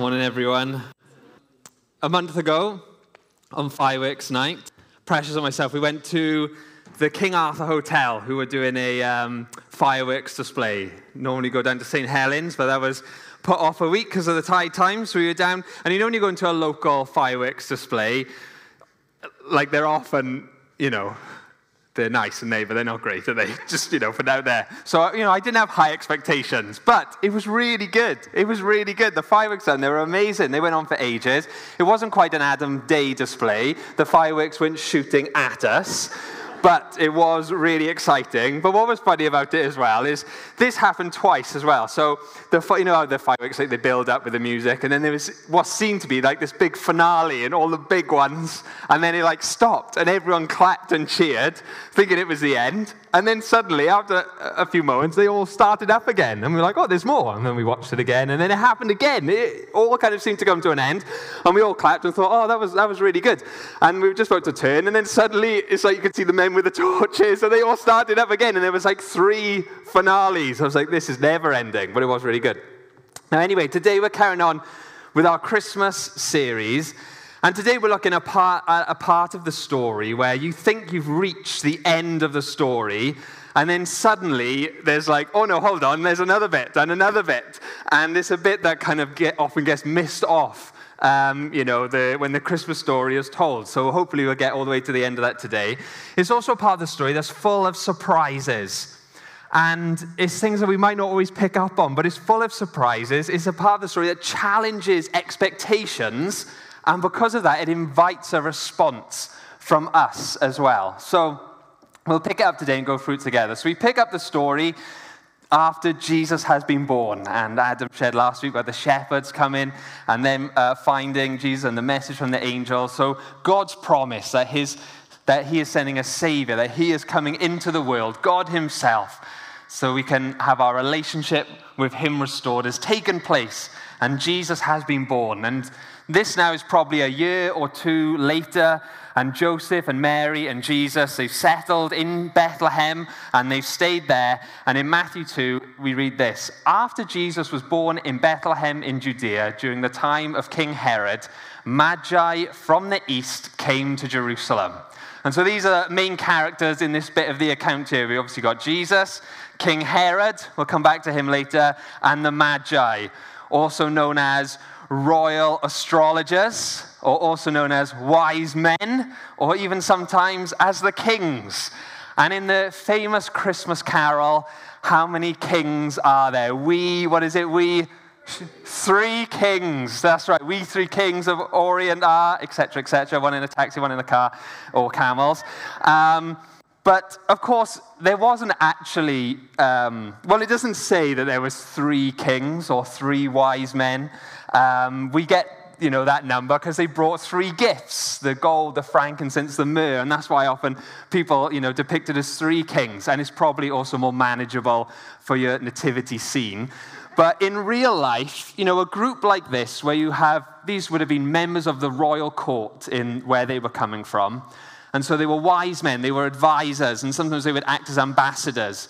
Morning, everyone. A month ago, on fireworks night, Precious and myself, we went to the King Arthur Hotel, who were doing a um, fireworks display. Normally go down to St. Helens, but that was put off a week because of the tide time. So we were down, and you know when you go into a local fireworks display, like they're often, you know, they're nice and they, but they're not great, are they? Just, you know, for out there. So, you know, I didn't have high expectations, but it was really good. It was really good. The fireworks done, they were amazing. They went on for ages. It wasn't quite an Adam Day display. The fireworks weren't shooting at us but it was really exciting. But what was funny about it as well is this happened twice as well. So the you know how the fireworks like they build up with the music, and then there was what seemed to be like this big finale and all the big ones, and then it like stopped and everyone clapped and cheered, thinking it was the end. And then suddenly, after a few moments, they all started up again. And we were like, oh, there's more. And then we watched it again. And then it happened again. It all kind of seemed to come to an end. And we all clapped and thought, oh, that was, that was really good. And we were just about to turn. And then suddenly, it's like you could see the men with the torches. And they all started up again. And there was like three finales. I was like, this is never ending. But it was really good. Now, anyway, today we're carrying on with our Christmas series. And today we're looking at a part, a part of the story where you think you've reached the end of the story, and then suddenly there's like, oh no, hold on, there's another bit and another bit. And it's a bit that kind of get, often gets missed off, um, you know, the, when the Christmas story is told. So hopefully we'll get all the way to the end of that today. It's also a part of the story that's full of surprises. And it's things that we might not always pick up on, but it's full of surprises. It's a part of the story that challenges expectations and because of that, it invites a response from us as well. So we'll pick it up today and go through it together. So we pick up the story after Jesus has been born. And Adam shared last week where the shepherds come in and then uh, finding Jesus and the message from the angel. So God's promise that, his, that he is sending a savior, that he is coming into the world, God himself, so we can have our relationship with him restored, has taken place. And Jesus has been born. And this now is probably a year or two later, and Joseph and Mary and Jesus, they've settled in Bethlehem and they've stayed there. And in Matthew 2, we read this After Jesus was born in Bethlehem in Judea during the time of King Herod, Magi from the east came to Jerusalem. And so these are main characters in this bit of the account here. We obviously got Jesus, King Herod, we'll come back to him later, and the Magi, also known as royal astrologers, or also known as wise men, or even sometimes as the kings. And in the famous Christmas carol, how many kings are there? We, what is it? We, three kings. That's right. We three kings of Orient are, etc., etc. One in a taxi, one in a car, or camels. Um, but of course, there wasn't actually. Um, well, it doesn't say that there was three kings or three wise men. Um, we get you know that number because they brought three gifts the gold the frankincense the myrrh and that's why often people you know depicted as three kings and it's probably also more manageable for your nativity scene but in real life you know a group like this where you have these would have been members of the royal court in where they were coming from and so they were wise men they were advisors and sometimes they would act as ambassadors.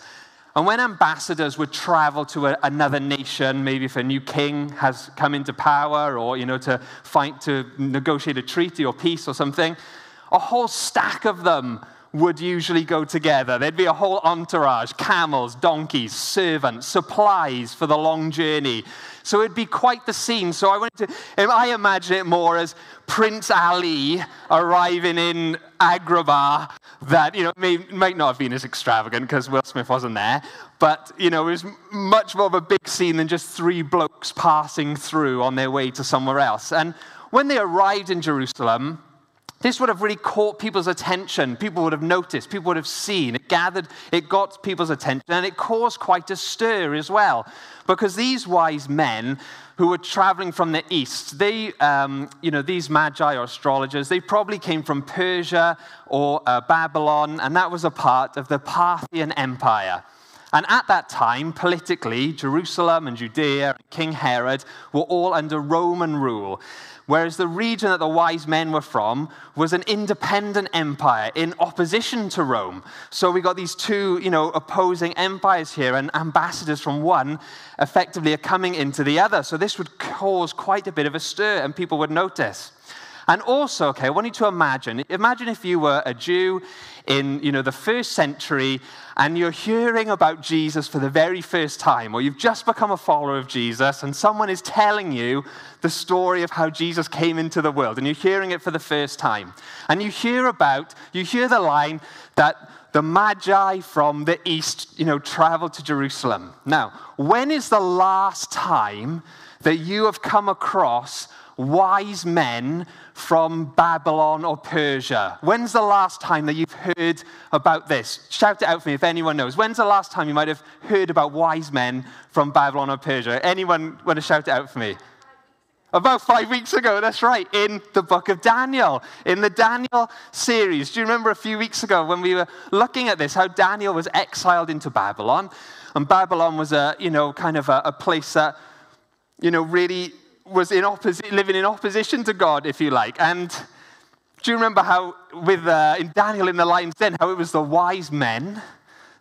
And when ambassadors would travel to a, another nation, maybe if a new king has come into power or, you know, to fight to negotiate a treaty or peace or something, a whole stack of them would usually go together. There'd be a whole entourage camels, donkeys, servants, supplies for the long journey. So it'd be quite the scene. So I wanted to, I imagine it more as Prince Ali arriving in Agrabah, that, you know, may, might not have been as extravagant because Will Smith wasn't there, but, you know, it was much more of a big scene than just three blokes passing through on their way to somewhere else. And when they arrived in Jerusalem, this would have really caught people's attention. People would have noticed, people would have seen. It gathered, it got people's attention, and it caused quite a stir as well. Because these wise men who were traveling from the east, they, um, you know, these magi or astrologers, they probably came from Persia or uh, Babylon, and that was a part of the Parthian Empire. And at that time, politically, Jerusalem and Judea and King Herod were all under Roman rule, whereas the region that the wise men were from was an independent empire in opposition to Rome. So we got these two, you know, opposing empires here, and ambassadors from one effectively are coming into the other. So this would cause quite a bit of a stir, and people would notice. And also, okay, I want you to imagine, imagine if you were a Jew in, you know, the first century and you're hearing about Jesus for the very first time, or you've just become a follower of Jesus and someone is telling you the story of how Jesus came into the world and you're hearing it for the first time. And you hear about, you hear the line that the Magi from the east, you know, traveled to Jerusalem. Now, when is the last time that you have come across wise men from Babylon or Persia. When's the last time that you've heard about this? Shout it out for me if anyone knows. When's the last time you might have heard about wise men from Babylon or Persia? Anyone want to shout it out for me? About five weeks ago, that's right, in the book of Daniel, in the Daniel series. Do you remember a few weeks ago when we were looking at this, how Daniel was exiled into Babylon? And Babylon was a, you know, kind of a, a place that, you know, really was in living in opposition to God, if you like. And do you remember how, with uh, in Daniel in the lion's den, how it was the wise men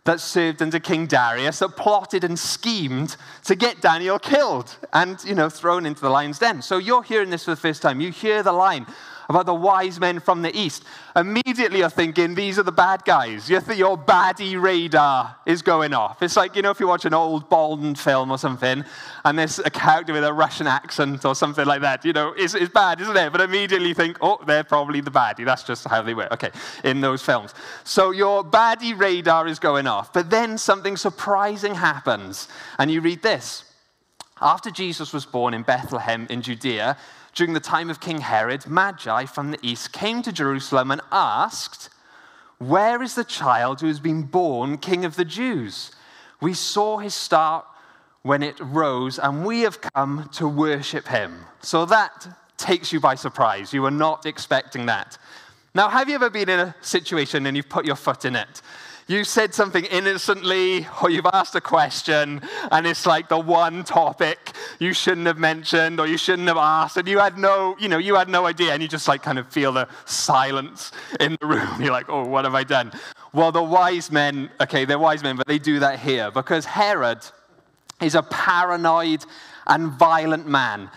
that served under King Darius that plotted and schemed to get Daniel killed and, you know, thrown into the lion's den. So you're hearing this for the first time. You hear the line, about the wise men from the east, immediately you're thinking, these are the bad guys. You think your baddie radar is going off. It's like, you know, if you watch an old Bond film or something, and there's a character with a Russian accent or something like that, you know, it's, it's bad, isn't it? But immediately think, oh, they're probably the baddie. That's just how they were. Okay, in those films. So your baddie radar is going off. But then something surprising happens, and you read this. After Jesus was born in Bethlehem in Judea, during the time of King Herod, Magi from the east came to Jerusalem and asked, Where is the child who has been born king of the Jews? We saw his star when it rose, and we have come to worship him. So that takes you by surprise. You were not expecting that. Now, have you ever been in a situation and you've put your foot in it? You said something innocently or you've asked a question and it's like the one topic you shouldn't have mentioned or you shouldn't have asked and you had no you know you had no idea and you just like kind of feel the silence in the room. You're like oh what have i done? Well the wise men okay they're wise men but they do that here because herod is a paranoid and violent man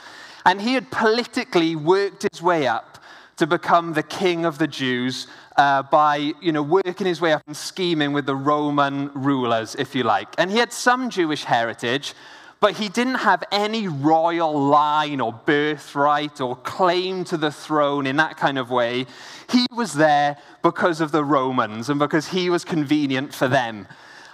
and he had politically worked his way up to become the king of the jews uh, by you know, working his way up and scheming with the Roman rulers, if you like. And he had some Jewish heritage, but he didn't have any royal line or birthright or claim to the throne in that kind of way. He was there because of the Romans and because he was convenient for them.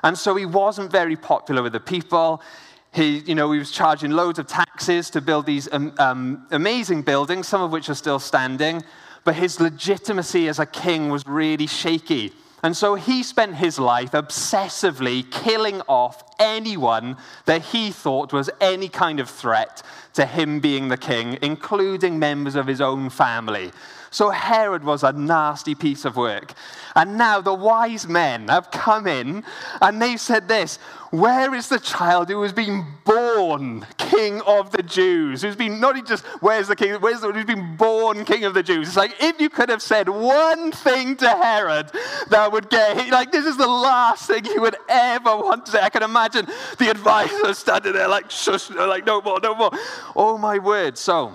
And so he wasn't very popular with the people. He, you know, he was charging loads of taxes to build these um, um, amazing buildings, some of which are still standing but his legitimacy as a king was really shaky. And so he spent his life obsessively killing off anyone that he thought was any kind of threat to him being the king, including members of his own family. So Herod was a nasty piece of work. And now the wise men have come in and they've said this Where is the child who has been born king of the Jews? Who's been not just, where's the king, where's the, who's been born king of the Jews? It's like if you could have said one thing to Herod that would get, like, this is the last thing he would ever want to say. I can imagine the advisor standing there, like, shush, like, no more, no more. Oh my word. So,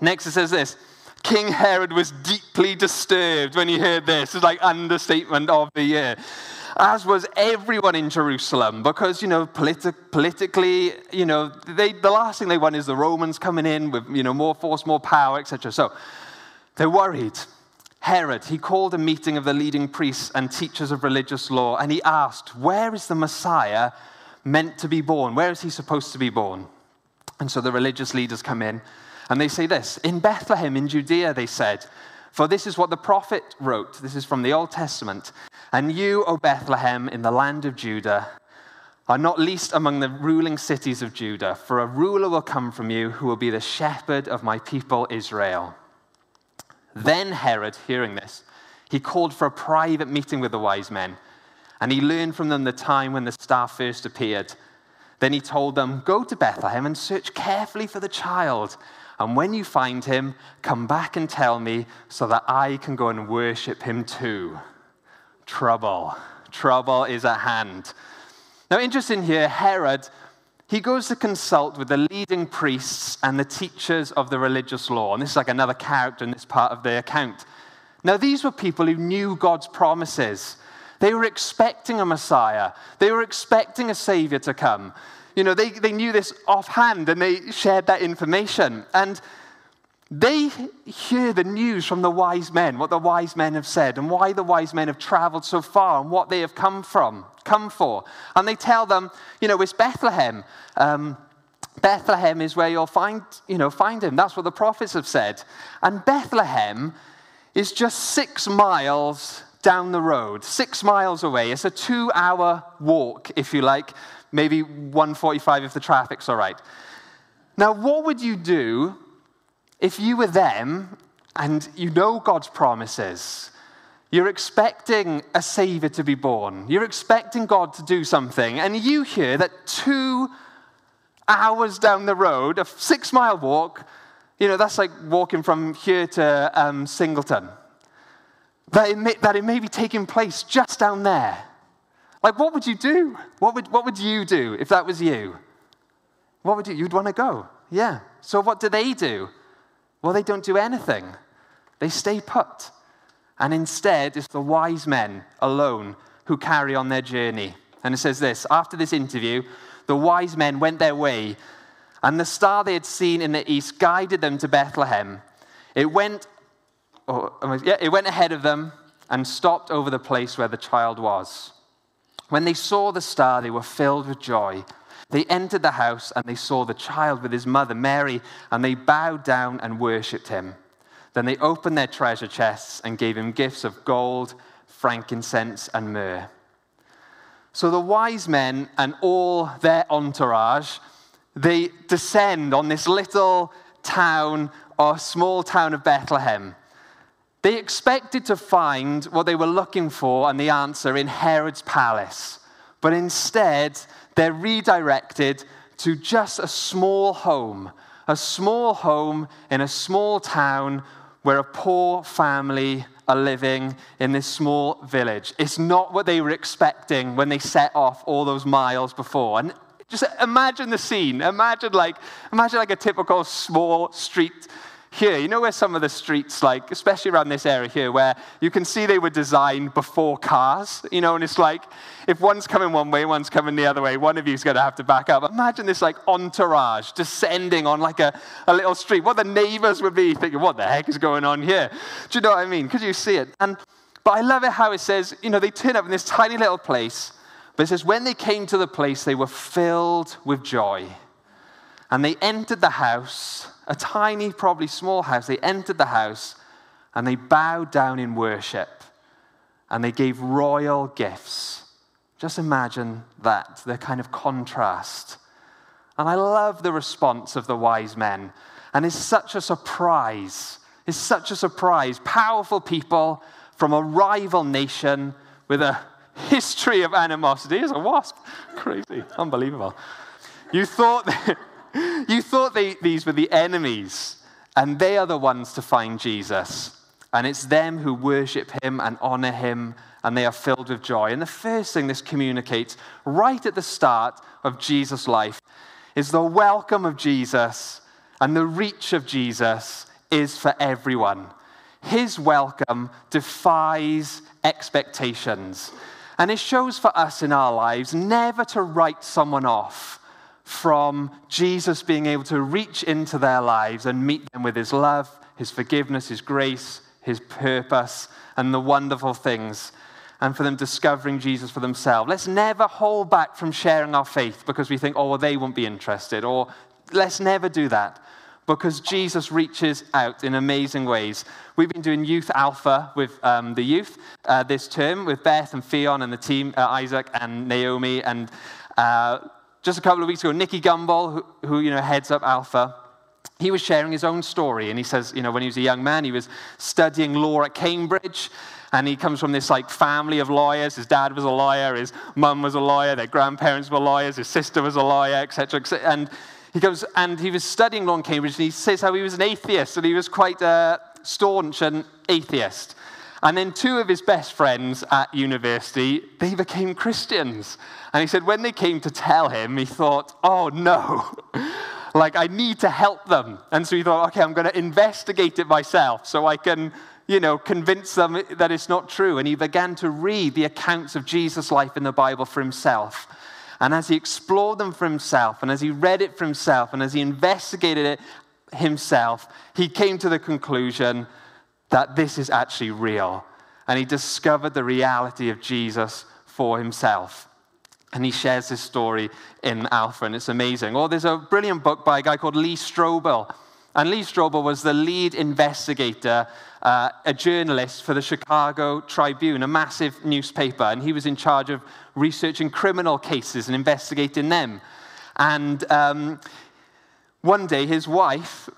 next it says this. King Herod was deeply disturbed when he heard this. It's like understatement of the year. As was everyone in Jerusalem, because, you know, politi- politically, you know, they, the last thing they want is the Romans coming in with, you know, more force, more power, etc. So they're worried. Herod, he called a meeting of the leading priests and teachers of religious law, and he asked, Where is the Messiah meant to be born? Where is he supposed to be born? And so the religious leaders come in and they say this In Bethlehem in Judea, they said, For this is what the prophet wrote. This is from the Old Testament. And you, O Bethlehem, in the land of Judah, are not least among the ruling cities of Judah, for a ruler will come from you who will be the shepherd of my people Israel. Then Herod, hearing this, he called for a private meeting with the wise men. and he learned from them the time when the star first appeared. Then he told them, Go to Bethlehem and search carefully for the child. And when you find him, come back and tell me so that I can go and worship him too. Trouble. Trouble is at hand. Now, interesting here, Herod, he goes to consult with the leading priests and the teachers of the religious law. And this is like another character in this part of the account. Now, these were people who knew God's promises. They were expecting a Messiah, they were expecting a Savior to come. You know, they, they knew this offhand and they shared that information. And they hear the news from the wise men, what the wise men have said, and why the wise men have traveled so far and what they have come from, come for. And they tell them, you know, it's Bethlehem. Um, Bethlehem is where you'll find, you know, find him. That's what the prophets have said. And Bethlehem is just six miles down the road, six miles away. It's a two hour walk, if you like, maybe 145 if the traffic's all right. Now, what would you do if you were them and you know God's promises? You're expecting a Savior to be born. You're expecting God to do something. And you hear that two hours down the road, a six mile walk, you know, that's like walking from here to um, Singleton that it, may, that it may be taking place just down there. Like, what would you do? What would, what would you do if that was you? What would you? You'd want to go. Yeah. So, what do they do? Well, they don't do anything, they stay put. And instead, it's the wise men alone who carry on their journey. And it says this After this interview, the wise men went their way, and the star they had seen in the east guided them to Bethlehem. It went oh, or, yeah, it went ahead of them and stopped over the place where the child was. When they saw the star, they were filled with joy. They entered the house and they saw the child with his mother, Mary, and they bowed down and worshipped him. Then they opened their treasure chests and gave him gifts of gold, frankincense, and myrrh. So the wise men and all their entourage, they descend on this little town or small town of Bethlehem. They expected to find what they were looking for and the answer in Herod's palace, but instead they're redirected to just a small home, a small home in a small town where a poor family are living in this small village. It's not what they were expecting when they set off all those miles before. And just imagine the scene. Imagine like, imagine like a typical small street here, you know where some of the streets, like, especially around this area here, where you can see they were designed before cars, you know, and it's like, if one's coming one way, one's coming the other way, one of you's going to have to back up. Imagine this, like, entourage descending on, like, a, a little street. What the neighbors would be thinking, what the heck is going on here? Do you know what I mean? Could you see it? And, but I love it how it says, you know, they turn up in this tiny little place, but it says, when they came to the place, they were filled with joy. And they entered the house a tiny, probably small house. They entered the house and they bowed down in worship and they gave royal gifts. Just imagine that, the kind of contrast. And I love the response of the wise men. And it's such a surprise. It's such a surprise. Powerful people from a rival nation with a history of animosity. Is a wasp. Crazy. Unbelievable. You thought. you thought they, these were the enemies, and they are the ones to find Jesus. And it's them who worship him and honor him, and they are filled with joy. And the first thing this communicates right at the start of Jesus' life is the welcome of Jesus and the reach of Jesus is for everyone. His welcome defies expectations. And it shows for us in our lives never to write someone off from Jesus being able to reach into their lives and meet them with his love, his forgiveness, his grace, his purpose, and the wonderful things, and for them discovering Jesus for themselves. Let's never hold back from sharing our faith because we think, oh, well, they won't be interested, or let's never do that. Because Jesus reaches out in amazing ways. We've been doing Youth Alpha with um, the youth uh, this term with Beth and Ffion and the team, uh, Isaac and Naomi, and uh, just a couple of weeks ago, Nicky Gumbel, who, who you know, heads up Alpha, he was sharing his own story. And he says, you know, when he was a young man, he was studying law at Cambridge. And he comes from this like family of lawyers. His dad was a lawyer, his mum was a lawyer, their grandparents were lawyers, his sister was a lawyer, etc. Et and he goes, and he was studying law in Cambridge, and he says how he was an atheist, and he was quite uh, staunch and atheist. And then two of his best friends at university, they became Christians. And he said when they came to tell him, he thought, oh no, like I need to help them. And so he thought, okay, I'm going to investigate it myself so I can, you know, convince them that it's not true. And he began to read the accounts of Jesus' life in the Bible for himself. And as he explored them for himself, and as he read it for himself, and as he investigated it himself, he came to the conclusion that this is actually real. And he discovered the reality of Jesus for himself. And he shares his story in Alpha, and it's amazing. Or there's a brilliant book by a guy called Lee Strobel. And Lee Strobel was the lead investigator, uh, a journalist for the Chicago Tribune, a massive newspaper. And he was in charge of researching criminal cases and investigating them. And um, one day, his wife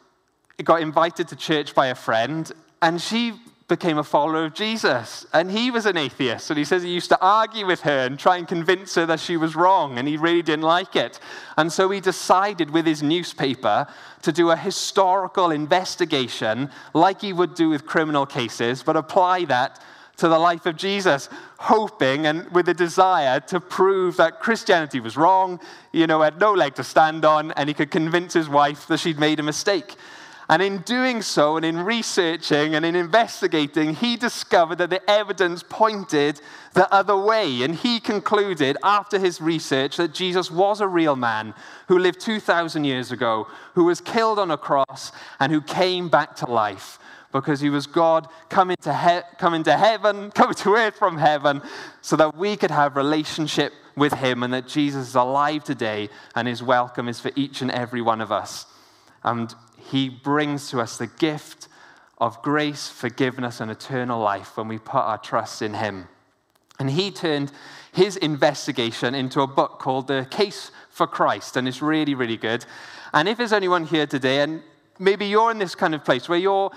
got invited to church by a friend, and she became a follower of Jesus. And he was an atheist. And he says he used to argue with her and try and convince her that she was wrong. And he really didn't like it. And so he decided with his newspaper to do a historical investigation, like he would do with criminal cases, but apply that to the life of Jesus, hoping and with a desire to prove that Christianity was wrong, you know, had no leg to stand on, and he could convince his wife that she'd made a mistake. And in doing so, and in researching and in investigating, he discovered that the evidence pointed the other way. And he concluded, after his research, that Jesus was a real man who lived 2,000 years ago, who was killed on a cross, and who came back to life because he was God coming to, he- coming to heaven, coming to earth from heaven, so that we could have relationship with him and that Jesus is alive today and his welcome is for each and every one of us. And he brings to us the gift of grace, forgiveness, and eternal life when we put our trust in him. And he turned his investigation into a book called The Case for Christ, and it's really, really good. And if there's anyone here today, and maybe you're in this kind of place where you're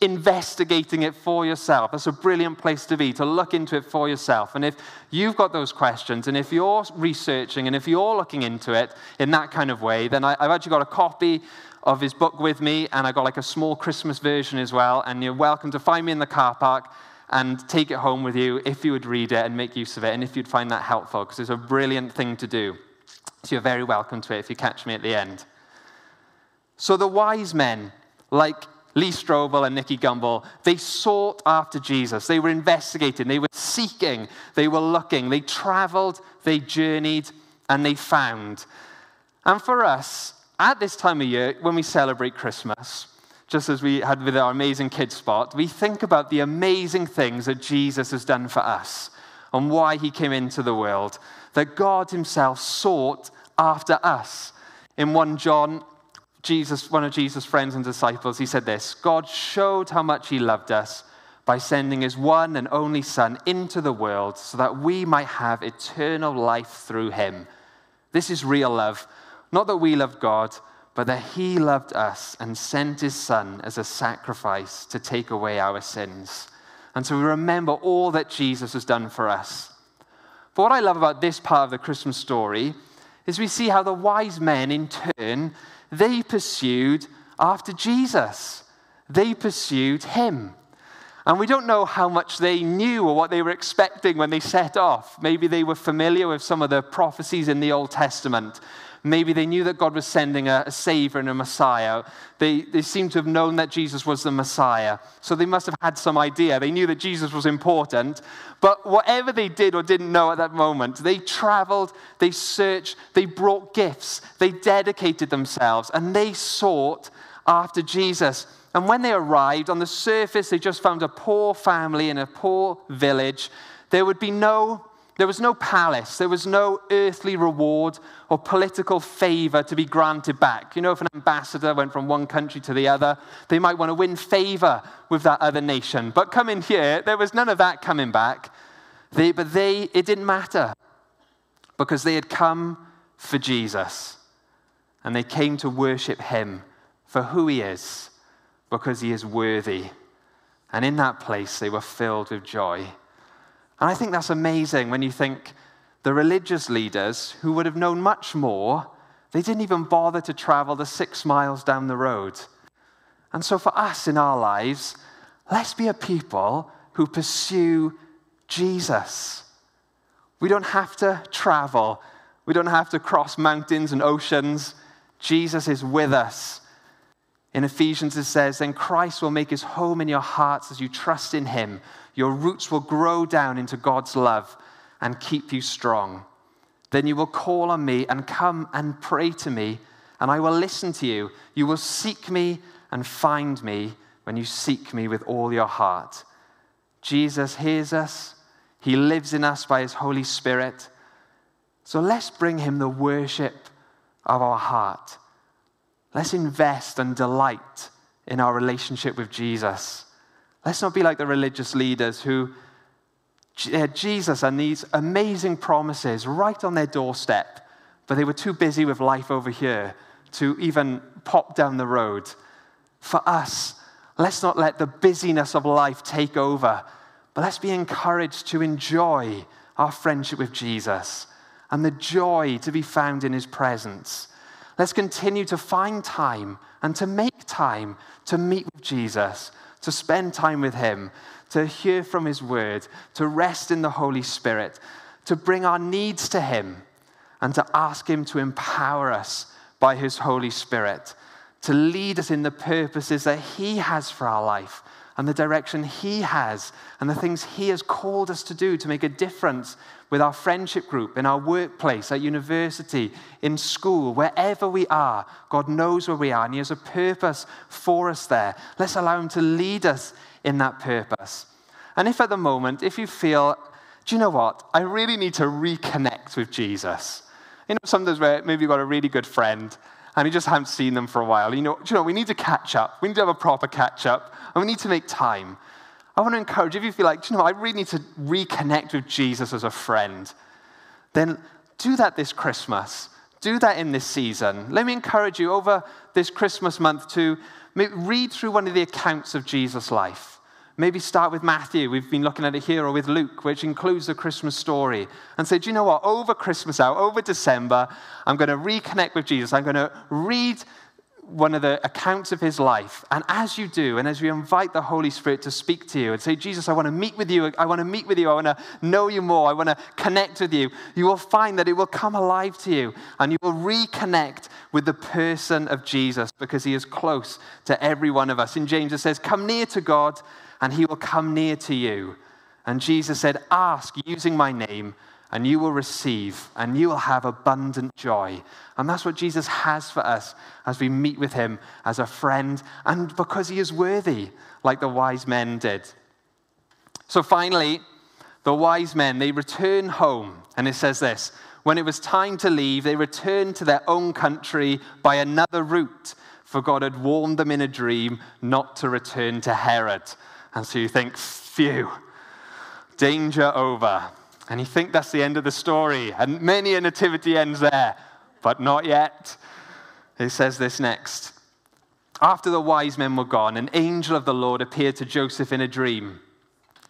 investigating it for yourself. That's a brilliant place to be, to look into it for yourself. And if you've got those questions, and if you're researching, and if you're looking into it in that kind of way, then I've actually got a copy of his book with me, and I got like a small Christmas version as well. And you're welcome to find me in the car park and take it home with you if you would read it and make use of it, and if you'd find that helpful, because it's a brilliant thing to do. So you're very welcome to it if you catch me at the end. So the wise men, like Lee Strobel and Nicky Gumbel, they sought after Jesus. They were investigating, they were seeking, they were looking, they traveled, they journeyed, and they found. And for us, at this time of year, when we celebrate Christmas, just as we had with our amazing kids spot, we think about the amazing things that Jesus has done for us and why he came into the world, that God himself sought after us. In 1 John, Jesus, one of Jesus' friends and disciples, he said this God showed how much he loved us by sending his one and only Son into the world so that we might have eternal life through him. This is real love not that we loved God, but that He loved us and sent His Son as a sacrifice to take away our sins. And so we remember all that Jesus has done for us. But what I love about this part of the Christmas story is we see how the wise men, in turn, they pursued after Jesus. They pursued Him. And we don't know how much they knew or what they were expecting when they set off. Maybe they were familiar with some of the prophecies in the Old Testament. Maybe they knew that God was sending a, a Savior and a Messiah. They, they seem to have known that Jesus was the Messiah. So they must have had some idea. They knew that Jesus was important. But whatever they did or didn't know at that moment, they traveled, they searched, they brought gifts, they dedicated themselves, and they sought after Jesus. And when they arrived, on the surface, they just found a poor family in a poor village. There would be no there was no palace, there was no earthly reward or political favor to be granted back. You know, if an ambassador went from one country to the other, they might want to win favor with that other nation. But coming here, there was none of that coming back. They, but they, it didn't matter because they had come for Jesus and they came to worship him for who he is because he is worthy. And in that place, they were filled with joy. And I think that's amazing when you think the religious leaders who would have known much more, they didn't even bother to travel the six miles down the road. And so for us in our lives, let's be a people who pursue Jesus. We don't have to travel, we don't have to cross mountains and oceans. Jesus is with us. In Ephesians, it says, Then Christ will make his home in your hearts as you trust in him. Your roots will grow down into God's love and keep you strong. Then you will call on me and come and pray to me, and I will listen to you. You will seek me and find me when you seek me with all your heart. Jesus hears us, He lives in us by His Holy Spirit. So let's bring Him the worship of our heart. Let's invest and delight in our relationship with Jesus. Let's not be like the religious leaders who had uh, Jesus and these amazing promises right on their doorstep, but they were too busy with life over here to even pop down the road. For us, let's not let the busyness of life take over, but let's be encouraged to enjoy our friendship with Jesus and the joy to be found in his presence. Let's continue to find time and to make time to meet with Jesus, to spend time with him, to hear from his word, to rest in the Holy Spirit, to bring our needs to him, and to ask him to empower us by his Holy Spirit, to lead us in the purposes that he has for our life and the direction He has and the things He has called us to do to make a difference with our friendship group, in our workplace, at university, in school, wherever we are. God knows where we are and He has a purpose for us there. Let's allow Him to lead us in that purpose. And if at the moment, if you feel, do you know what? I really need to reconnect with Jesus. You know, sometimes where maybe you've got a really good friend and you just haven't seen them for a while. You know, you know, we need to catch up. We need to have a proper catch up and we need to make time. I want to encourage, if you feel like, you know, I really need to reconnect with Jesus as a friend, then do that this Christmas. Do that in this season. Let me encourage you over this Christmas month to read through one of the accounts of Jesus' life. Maybe start with Matthew. We've been looking at it here, or with Luke, which includes the Christmas story. And say, do you know what? Over Christmas out, over December, I'm going to reconnect with Jesus. I'm going to read one of the accounts of his life. And as you do, and as you invite the Holy Spirit to speak to you and say, Jesus, I want to meet with you. I want to meet with you. I want to know you more. I want to connect with you. You will find that it will come alive to you and you will reconnect with the person of Jesus because he is close to every one of us. In James, it says, Come near to God and he will come near to you. And Jesus said, Ask using my name and you will receive, and you will have abundant joy. And that's what Jesus has for us as we meet with him as a friend, and because he is worthy, like the wise men did. So finally, the wise men, they return home, and it says this When it was time to leave, they returned to their own country by another route, for God had warned them in a dream not to return to Herod. And so you think, phew, danger over. And you think that's the end of the story. And many a nativity ends there, but not yet. It says this next. After the wise men were gone, an angel of the Lord appeared to Joseph in a dream.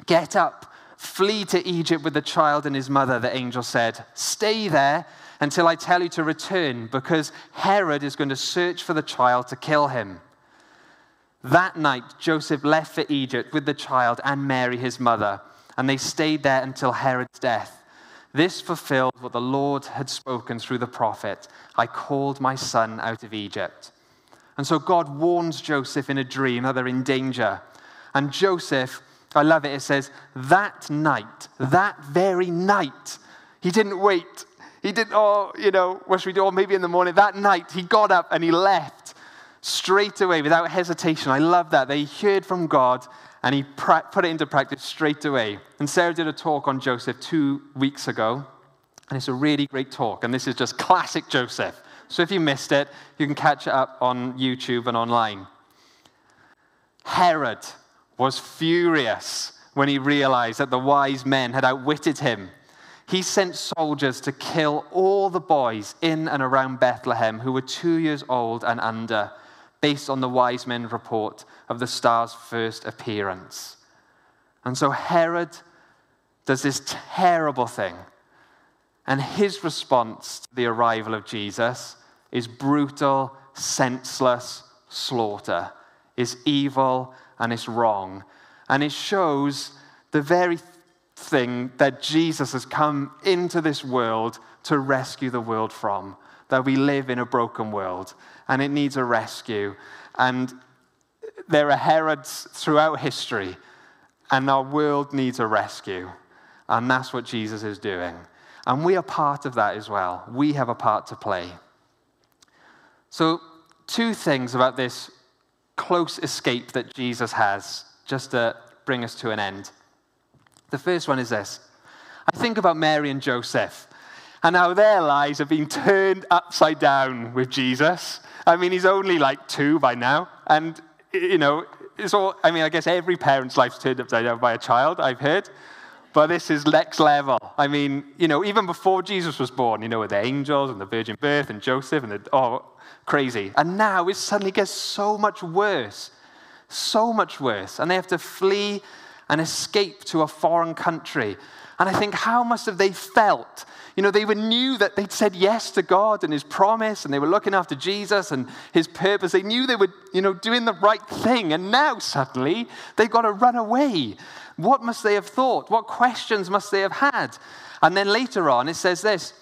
Get up, flee to Egypt with the child and his mother, the angel said. Stay there until I tell you to return, because Herod is going to search for the child to kill him. That night, Joseph left for Egypt with the child and Mary, his mother and they stayed there until Herod's death. This fulfilled what the Lord had spoken through the prophet I called my son out of Egypt. And so God warns Joseph in a dream that they're in danger. And Joseph, I love it, it says, that night, that very night, he didn't wait. He didn't, oh, you know, what should we do? Or maybe in the morning. That night, he got up and he left straight away without hesitation. I love that. They heard from God and he put it into practice straight away. And Sarah did a talk on Joseph two weeks ago, and it's a really great talk. And this is just classic Joseph. So if you missed it, you can catch it up on YouTube and online. Herod was furious when he realized that the wise men had outwitted him. He sent soldiers to kill all the boys in and around Bethlehem who were two years old and under, based on the wise men's report of the star's first appearance. And so Herod does this terrible thing. And his response to the arrival of Jesus is brutal, senseless slaughter, is evil and it's wrong. And it shows the very thing that Jesus has come into this world to rescue the world from. That we live in a broken world and it needs a rescue. And there are Herods throughout history, and our world needs a rescue. And that's what Jesus is doing. And we are part of that as well. We have a part to play. So, two things about this close escape that Jesus has, just to bring us to an end. The first one is this I think about Mary and Joseph and how their lives have been turned upside down with Jesus. I mean, he's only like two by now, and, you know, it's all, I mean, I guess every parent's life's turned upside down by a child, I've heard. But this is next level. I mean, you know, even before Jesus was born, you know, with the angels and the virgin birth and Joseph and the, oh, crazy. And now it suddenly gets so much worse. So much worse. And they have to flee and escape to a foreign country. And I think, how must have they felt? You know, they were knew that they'd said yes to God and His promise, and they were looking after Jesus and His purpose. They knew they were, you know, doing the right thing. And now suddenly they've got to run away. What must they have thought? What questions must they have had? And then later on, it says this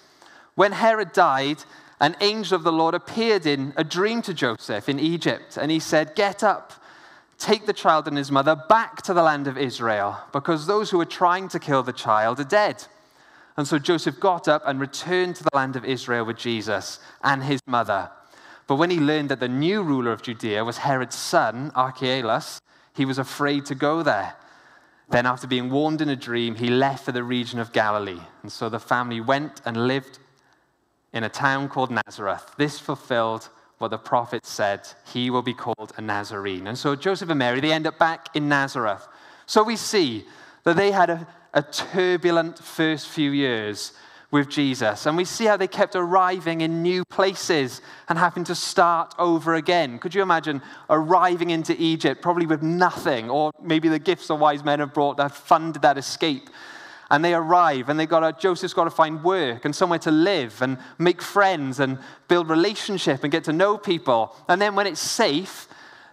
When Herod died, an angel of the Lord appeared in a dream to Joseph in Egypt, and he said, Get up Take the child and his mother back to the land of Israel, because those who were trying to kill the child are dead. And so Joseph got up and returned to the land of Israel with Jesus and his mother. But when he learned that the new ruler of Judea was Herod's son, Archelaus, he was afraid to go there. Then, after being warned in a dream, he left for the region of Galilee. And so the family went and lived in a town called Nazareth. This fulfilled what the prophet said, he will be called a Nazarene. And so Joseph and Mary, they end up back in Nazareth. So we see that they had a, a turbulent first few years with Jesus. And we see how they kept arriving in new places and having to start over again. Could you imagine arriving into Egypt, probably with nothing, or maybe the gifts the wise men have brought that funded that escape? And they arrive and they got to, joseph's got to find work and somewhere to live and make friends and build relationship and get to know people. And then when it's safe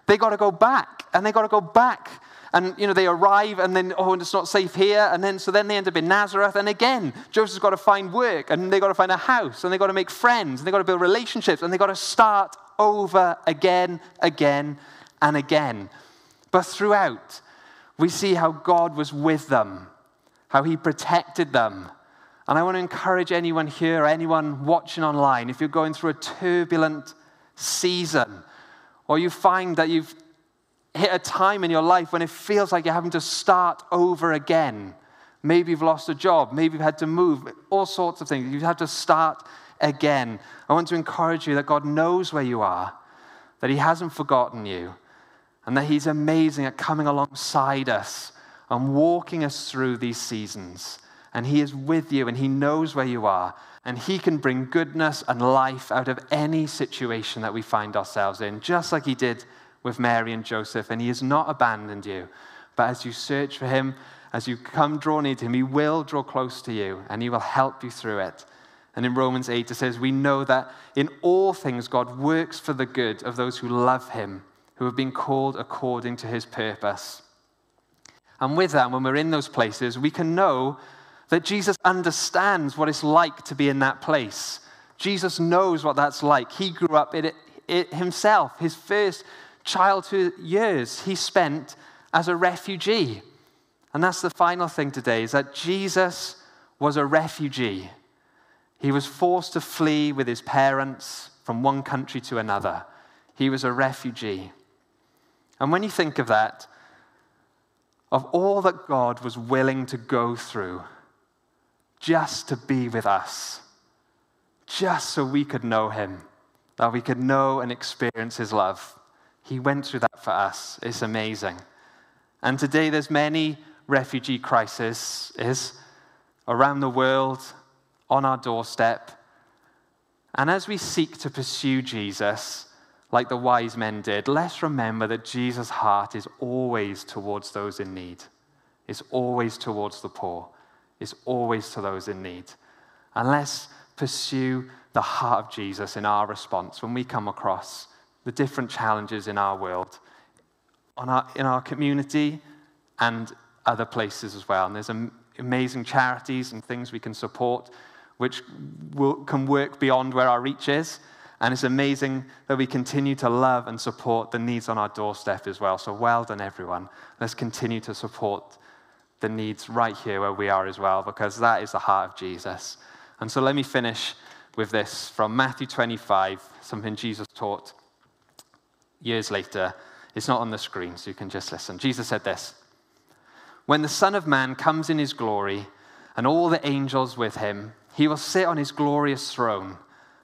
they got to go back and they got to go back. And you know they arrive and then oh and it's not safe here. And then so then they end up in nazareth and again joseph's got to find work and they got to find a house and they got to make friends and they got to build relationships and they got to start over again again and again. But throughout we see how god was with them how he protected them. And I want to encourage anyone here, anyone watching online, if you're going through a turbulent season, or you find that you've hit a time in your life when it feels like you're having to start over again. Maybe you've lost a job, maybe you've had to move, all sorts of things. You've had to start again. I want to encourage you that God knows where you are, that He hasn't forgotten you, and that He's amazing at coming alongside us and walking us through these seasons. And He is with you and He knows where you are. And He can bring goodness and life out of any situation that we find ourselves in, just like He did with Mary and Joseph. And He has not abandoned you. But as you search for Him, as you come draw near to Him, He will draw close to you and He will help you through it. And in Romans 8, it says, We know that in all things God works for the good of those who love Him, who have been called according to His purpose. And with that, when we're in those places, we can know that Jesus understands what it's like to be in that place. Jesus knows what that's like. He grew up in it, it himself. His first childhood years he spent as a refugee. And that's the final thing today is that Jesus was a refugee. He was forced to flee with his parents from one country to another. He was a refugee. And when you think of that, of all that God was willing to go through just to be with us, just so we could know Him, that we could know and experience His love. He went through that for us. It's amazing. And today there's many refugee crises around the world, on our doorstep. And as we seek to pursue Jesus, like the wise men did, let's remember that Jesus' heart is always towards those in need. It's always towards the poor. It's always to those in need. And let's pursue the heart of Jesus in our response when we come across the different challenges in our world, our, in our community, and other places as well. And there's amazing charities and things we can support which will, can work beyond where our reach is. And it's amazing that we continue to love and support the needs on our doorstep as well. So well done, everyone. Let's continue to support the needs right here where we are as well, because that is the heart of Jesus. And so let me finish with this from Matthew 25, something Jesus taught years later. It's not on the screen, so you can just listen. Jesus said this When the Son of Man comes in his glory, and all the angels with him, he will sit on his glorious throne,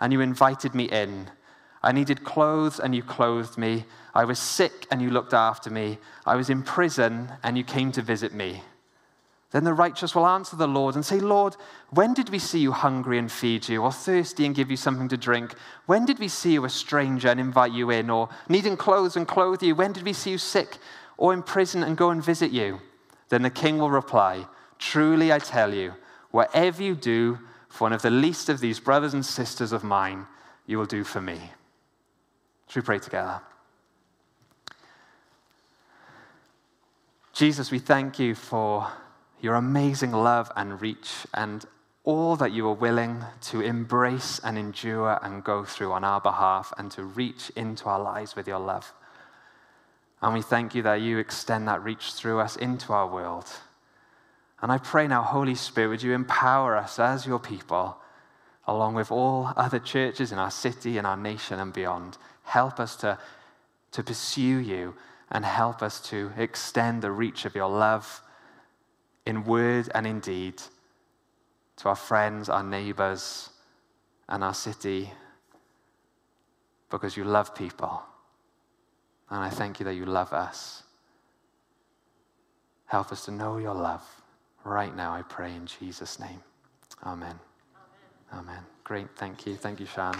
and you invited me in. I needed clothes, and you clothed me. I was sick, and you looked after me. I was in prison, and you came to visit me. Then the righteous will answer the Lord and say, Lord, when did we see you hungry and feed you, or thirsty and give you something to drink? When did we see you a stranger and invite you in, or needing clothes and clothe you? When did we see you sick or in prison and go and visit you? Then the king will reply, Truly I tell you, whatever you do for one of the least of these brothers and sisters of mine, you will do for me. Should we pray together? Jesus, we thank you for your amazing love and reach and all that you are willing to embrace and endure and go through on our behalf and to reach into our lives with your love. And we thank you that you extend that reach through us into our world. And I pray now, Holy Spirit, would you empower us as your people, along with all other churches in our city and our nation and beyond. Help us to, to pursue you and help us to extend the reach of your love in word and in deed to our friends, our neighbors, and our city because you love people. And I thank you that you love us. Help us to know your love right now, I pray in Jesus' name. Amen. Amen. Amen. Great. Thank you. Thank you, Sean.